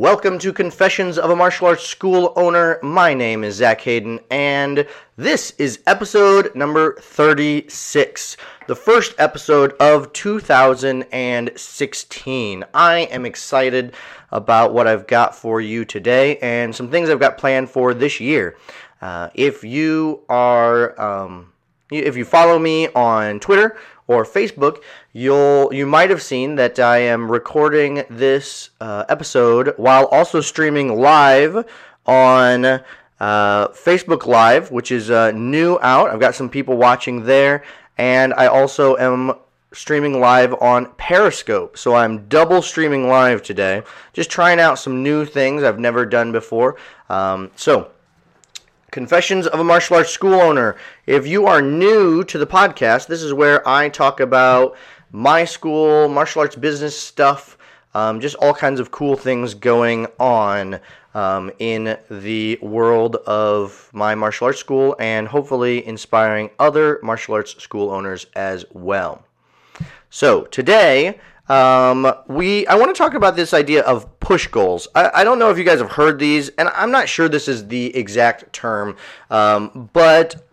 Welcome to Confessions of a Martial Arts School Owner. My name is Zach Hayden, and this is episode number 36, the first episode of 2016. I am excited about what I've got for you today and some things I've got planned for this year. Uh, if you are, um, if you follow me on Twitter or Facebook, you'll you might have seen that I am recording this uh, episode while also streaming live on uh, Facebook Live, which is uh, new out. I've got some people watching there, and I also am streaming live on Periscope. So I'm double streaming live today, just trying out some new things I've never done before. Um, so. Confessions of a Martial Arts School Owner. If you are new to the podcast, this is where I talk about my school, martial arts business stuff, um, just all kinds of cool things going on um, in the world of my martial arts school and hopefully inspiring other martial arts school owners as well. So today, um, we I want to talk about this idea of push goals. I, I, don't know if you guys have heard these, and I'm not sure this is the exact term, um, but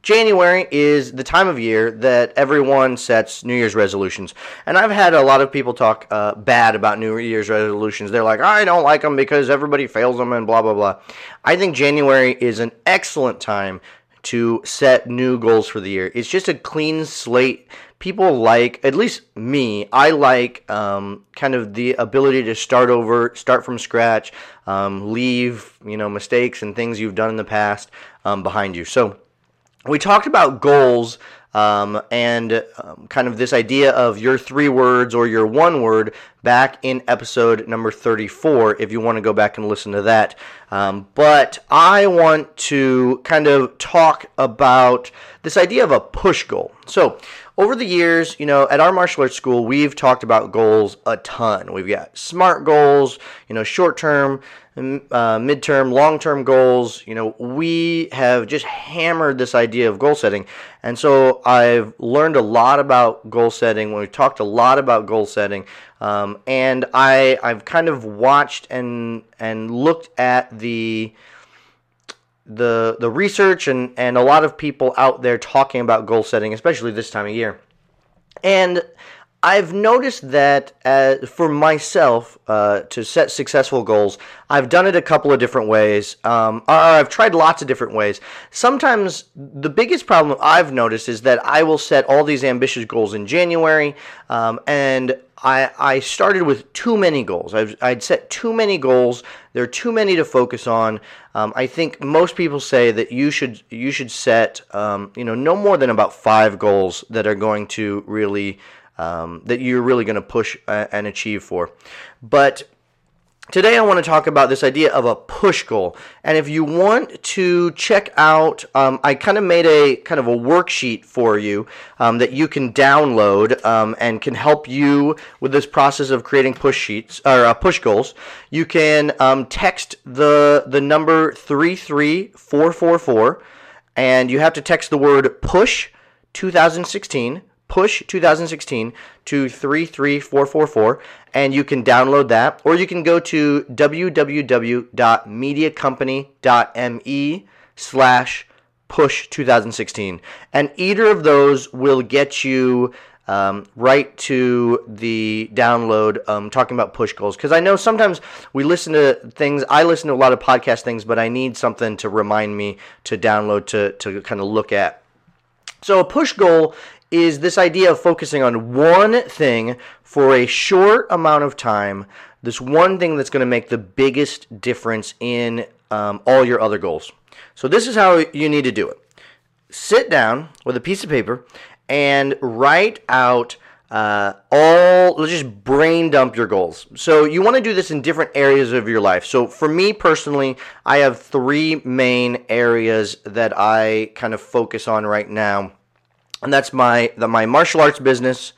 January is the time of year that everyone sets New Year's resolutions. And I've had a lot of people talk uh, bad about New Year's resolutions. They're like, I don't like them because everybody fails them and blah, blah, blah. I think January is an excellent time to set new goals for the year. It's just a clean slate. People like, at least me, I like um, kind of the ability to start over, start from scratch, um, leave, you know, mistakes and things you've done in the past um, behind you. So, we talked about goals um, and um, kind of this idea of your three words or your one word back in episode number 34 if you want to go back and listen to that. Um, but I want to kind of talk about this idea of a push goal. So, over the years, you know, at our martial arts school, we've talked about goals a ton. We've got SMART goals, you know, short term, uh, midterm, long term goals. You know, we have just hammered this idea of goal setting. And so I've learned a lot about goal setting. We've talked a lot about goal setting. Um, and I, I've kind of watched and, and looked at the, the the research and and a lot of people out there talking about goal setting, especially this time of year. And I've noticed that uh, for myself uh, to set successful goals, I've done it a couple of different ways. Um, or I've tried lots of different ways. Sometimes the biggest problem I've noticed is that I will set all these ambitious goals in January, um, and I, I started with too many goals. I've, I'd set too many goals. There are too many to focus on. Um, I think most people say that you should you should set um, you know no more than about five goals that are going to really um, that you're really going to push and achieve for. But Today, I want to talk about this idea of a push goal. And if you want to check out, um, I kind of made a kind of a worksheet for you um, that you can download um, and can help you with this process of creating push sheets or uh, push goals. You can um, text the the number three three four four four, and you have to text the word push 2016 push 2016 to 33444 and you can download that or you can go to www.mediacompany.me slash push 2016 and either of those will get you um, right to the download um, talking about push goals. Because i know sometimes we listen to things i listen to a lot of podcast things but i need something to remind me to download to, to kind of look at. So a push goal is this idea of focusing on one thing for a short amount of time, this one thing that's going to make the biggest difference in um, all your other goals. So, this is how you need to do it sit down with a piece of paper and write out uh, all let's just brain dump your goals. So you want to do this in different areas of your life. So for me personally, I have three main areas that I kind of focus on right now, and that's my the, my martial arts business,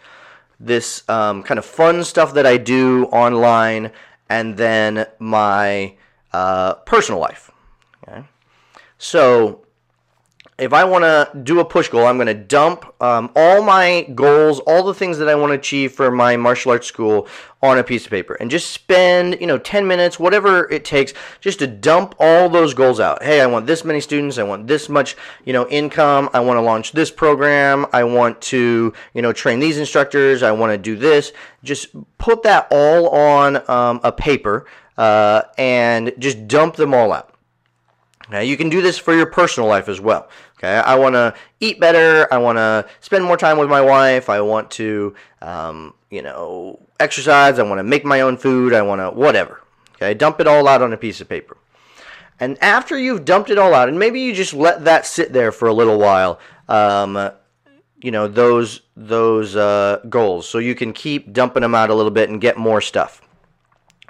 this um, kind of fun stuff that I do online, and then my uh, personal life. Okay, so if I want to do a push goal, I'm going to dump um, all my goals, all the things that I want to achieve for my martial arts school on a piece of paper and just spend, you know, 10 minutes, whatever it takes, just to dump all those goals out. Hey, I want this many students. I want this much, you know, income. I want to launch this program. I want to, you know, train these instructors. I want to do this. Just put that all on um, a paper uh, and just dump them all out. Now, you can do this for your personal life as well. Okay, I want to eat better. I want to spend more time with my wife. I want to, um, you know, exercise. I want to make my own food. I want to whatever. Okay, dump it all out on a piece of paper. And after you've dumped it all out, and maybe you just let that sit there for a little while, um, you know, those those uh, goals, so you can keep dumping them out a little bit and get more stuff.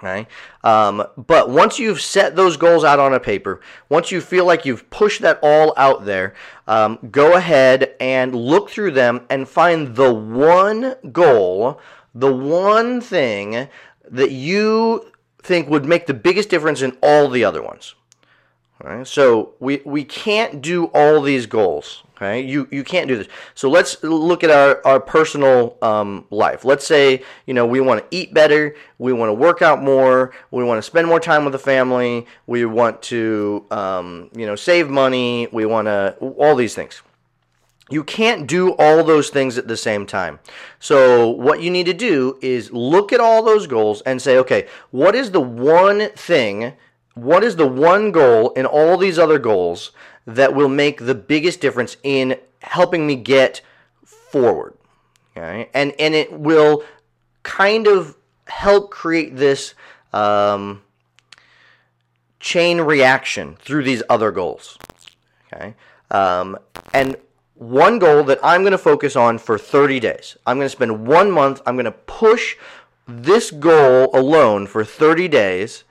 Okay. Um, but once you've set those goals out on a paper, once you feel like you've pushed that all out there, um, go ahead and look through them and find the one goal, the one thing that you think would make the biggest difference in all the other ones. So we, we can't do all these goals. Okay, you you can't do this. So let's look at our our personal um, life. Let's say you know we want to eat better, we want to work out more, we want to spend more time with the family, we want to um, you know save money, we want to all these things. You can't do all those things at the same time. So what you need to do is look at all those goals and say, okay, what is the one thing? What is the one goal in all these other goals that will make the biggest difference in helping me get forward. Okay? And and it will kind of help create this um, chain reaction through these other goals. Okay, um, and one goal that I'm going to focus on for 30 days. I'm going to spend one month. I'm going to push this goal alone for 30 days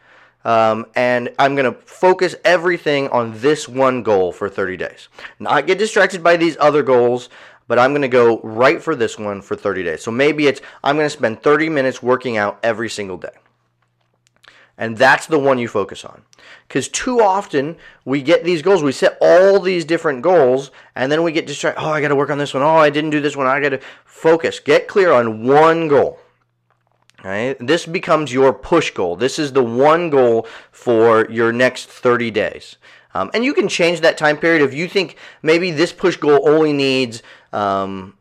um, and I'm going to focus everything on this one goal for 30 days. Not get distracted by these other goals, but I'm going to go right for this one for 30 days. So maybe it's I'm going to spend 30 minutes working out every single day. And that's the one you focus on. Because too often we get these goals, we set all these different goals, and then we get distracted. Oh, I got to work on this one. Oh, I didn't do this one. I got to focus. Get clear on one goal. Right? This becomes your push goal. This is the one goal for your next 30 days. Um, and you can change that time period if you think maybe this push goal only needs, um,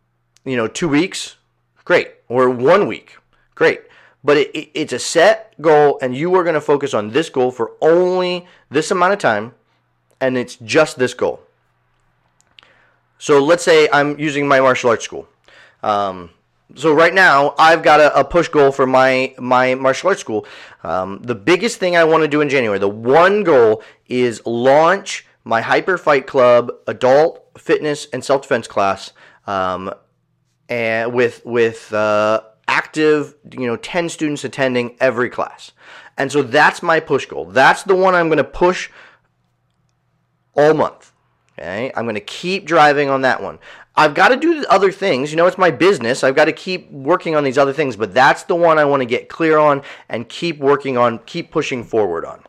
you know, two weeks. Great. Or one week. Great. But it, it, it's a set goal, and you are going to focus on this goal for only this amount of time, and it's just this goal. So let's say I'm using my martial arts school. Um, so right now I've got a, a, push goal for my my martial arts school. Um, the biggest thing I want to do in January, the one goal is launch my Hyper Fight Club adult fitness and self defense class, um, and with with uh, active, you know, ten students attending every class, and so that's my push goal. That's the one I'm going to push all month. Okay, I'm going to keep driving on that one. I've got to do other things. You know, it's my business. I've got to keep working on these other things, but that's the one I want to get clear on and keep working on, keep pushing forward on.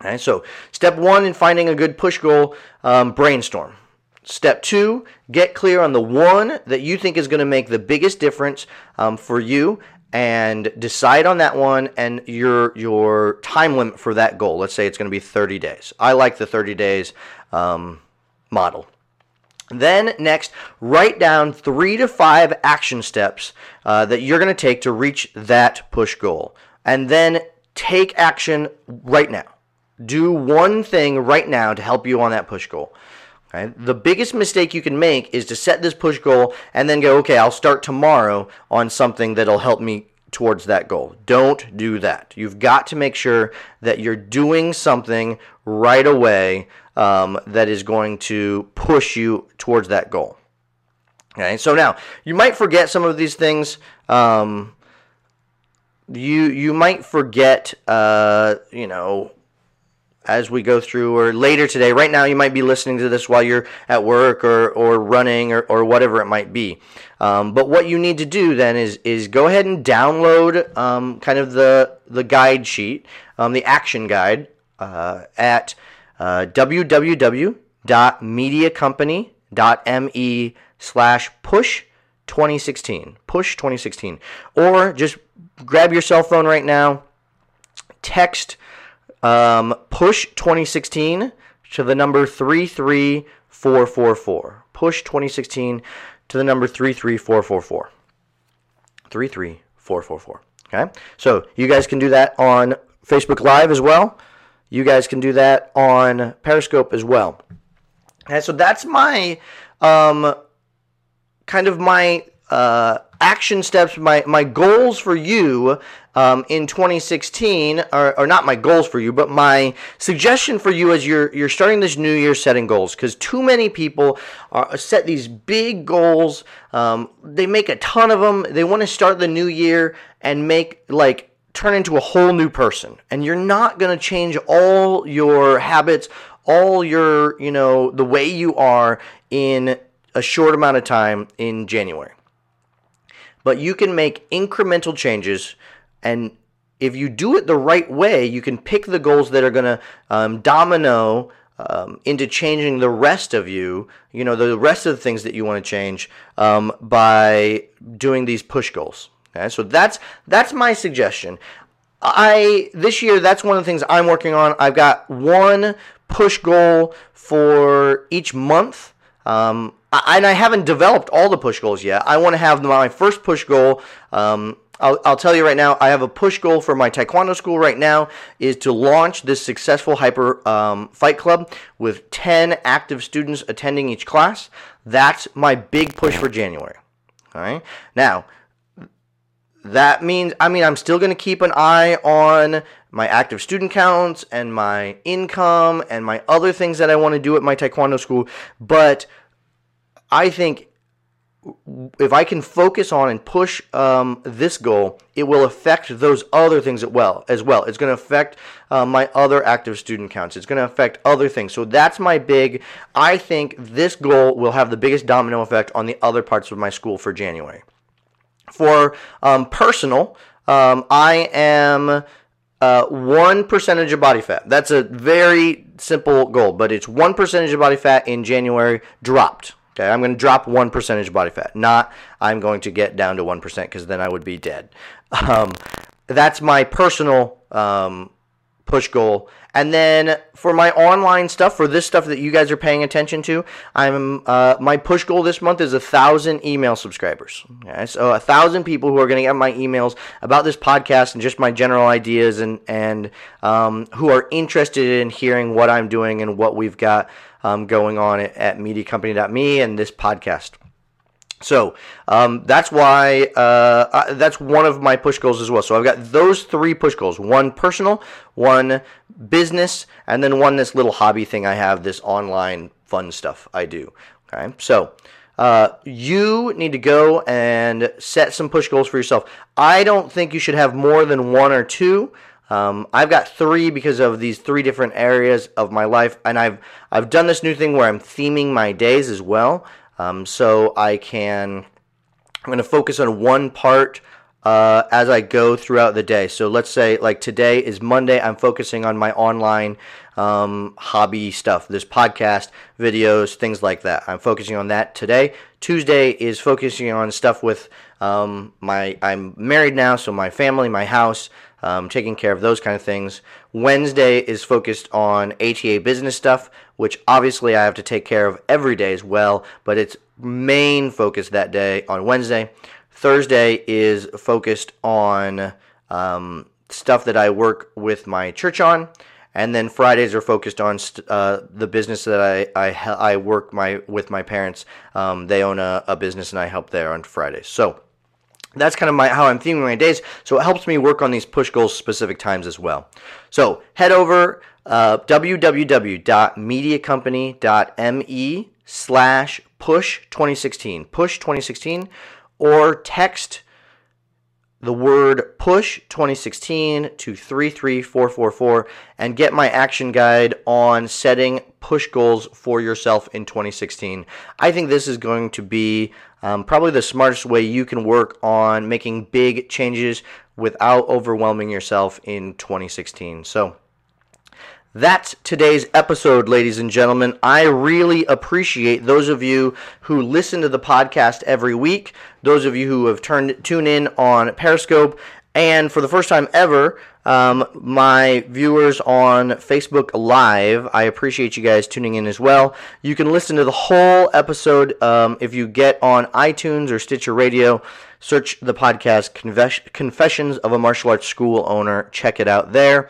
Okay, so step one in finding a good push goal, um, brainstorm. Step two, get clear on the one that you think is going to make the biggest difference um, for you and decide on that one and your your time limit for that goal. Let's say it's going to be 30 days. I like the 30 days um, model. Then, next, write down three to five action steps uh, that you're going to take to reach that push goal. And then take action right now. Do one thing right now to help you on that push goal. Okay? The biggest mistake you can make is to set this push goal and then go, okay, I'll start tomorrow on something that'll help me towards that goal. Don't do that. You've got to make sure that you're doing something right away um, that is going to push you towards that goal. Okay, so now you might forget some of these things. Um, you you might forget, uh, you know, as we go through or later today. Right now, you might be listening to this while you're at work or, or running or, or whatever it might be. Um, but what you need to do then is is go ahead and download um, kind of the the guide sheet, um, the action guide uh, at uh, www.mediacompany.me slash push 2016 push 2016 or just grab your cell phone right now text um, push 2016 to the number 33444 push 2016 to the number 33444 33444 okay? So you guys can do that on facebook live as well you guys can do that on periscope as well and so that's my um, kind of my uh, action steps, my, my goals for you um, in 2016, are, are not my goals for you, but my suggestion for you as you're, you're starting this new year setting goals. Because too many people are, set these big goals, um, they make a ton of them, they want to start the new year and make like turn into a whole new person. And you're not going to change all your habits, all your, you know, the way you are in a short amount of time in January. But you can make incremental changes, and if you do it the right way, you can pick the goals that are going to um, domino um, into changing the rest of you, you know, the rest of the things that you want to change um, by doing these push goals. Okay, so that's that's my suggestion. I this year that's one of the things I'm working on. I've got one push goal for each month. Um, I, and I haven't developed all the push goals yet. I want to have my first push goal. Um, I'll, I'll, tell you right now, I have a push goal for my Taekwondo school right now is to launch this successful hyper um, fight club with 10 active students attending each class. That's my big push for January. All right. Now, that means, I mean, I'm still going to keep an eye on my active student counts and my income and my other things that I want to do at my Taekwondo school. But I think if I can focus on and push um, this goal, it will affect those other things as well. As well, it's going to affect uh, my other active student counts. It's going to affect other things. So that's my big. I think this goal will have the biggest domino effect on the other parts of my school for January. For um, personal, um, I am uh, one percentage of body fat. That's a very simple goal, but it's one percentage of body fat in January dropped. Okay, I'm going to drop one percentage of body fat. Not I'm going to get down to one percent because then I would be dead. Um, that's my personal um, push goal. And then for my online stuff, for this stuff that you guys are paying attention to, I'm uh, my push goal this month is a thousand email subscribers. Okay, so a thousand people who are going to get my emails about this podcast and just my general ideas and and um, who are interested in hearing what I'm doing and what we've got um, going on at, at MediaCompany.me and this podcast. So um, that's why uh, I, that's one of my push goals as well. So I've got those three push goals: one personal, one business, and then one this little hobby thing I have, this online fun stuff I do. Okay, so. Uh, you need to go and set some push goals for yourself. I don't think you should have more than one or two. Um, I've got three because of these three different areas of my life, and I've I've done this new thing where I'm theming my days as well. Um, so I can, I'm going to focus on one part uh, as I go throughout the day. So let's say, like today is Monday, I'm focusing on my online um, hobby stuff, this podcast, videos, things like that. I'm focusing on that today. Tuesday is focusing on stuff with um, my, I'm married now, so my family, my house, um, taking care of those kind of things. Wednesday is focused on ATA business stuff which obviously I have to take care of every day as well, but it's main focus that day on Wednesday. Thursday is focused on um, stuff that I work with my church on. And then Fridays are focused on uh, the business that I, I, I work my with my parents. Um, they own a, a business and I help there on Fridays. So that's kind of my how I'm theming my days. So it helps me work on these push goals specific times as well. So head over uh, www.mediacompany.me slash push 2016, push 2016, or text the word push 2016 to 33444 and get my action guide on setting push goals for yourself in 2016. I think this is going to be um, probably the smartest way you can work on making big changes without overwhelming yourself in 2016. So, that's today's episode, ladies and gentlemen. I really appreciate those of you who listen to the podcast every week, those of you who have turned tune in on Periscope, and for the first time ever, um, my viewers on Facebook Live. I appreciate you guys tuning in as well. You can listen to the whole episode um, if you get on iTunes or Stitcher Radio. Search the podcast Confessions of a Martial Arts School Owner. Check it out there.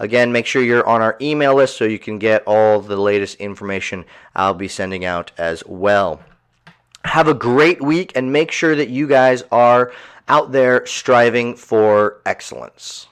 Again, make sure you're on our email list so you can get all the latest information I'll be sending out as well. Have a great week and make sure that you guys are out there striving for excellence.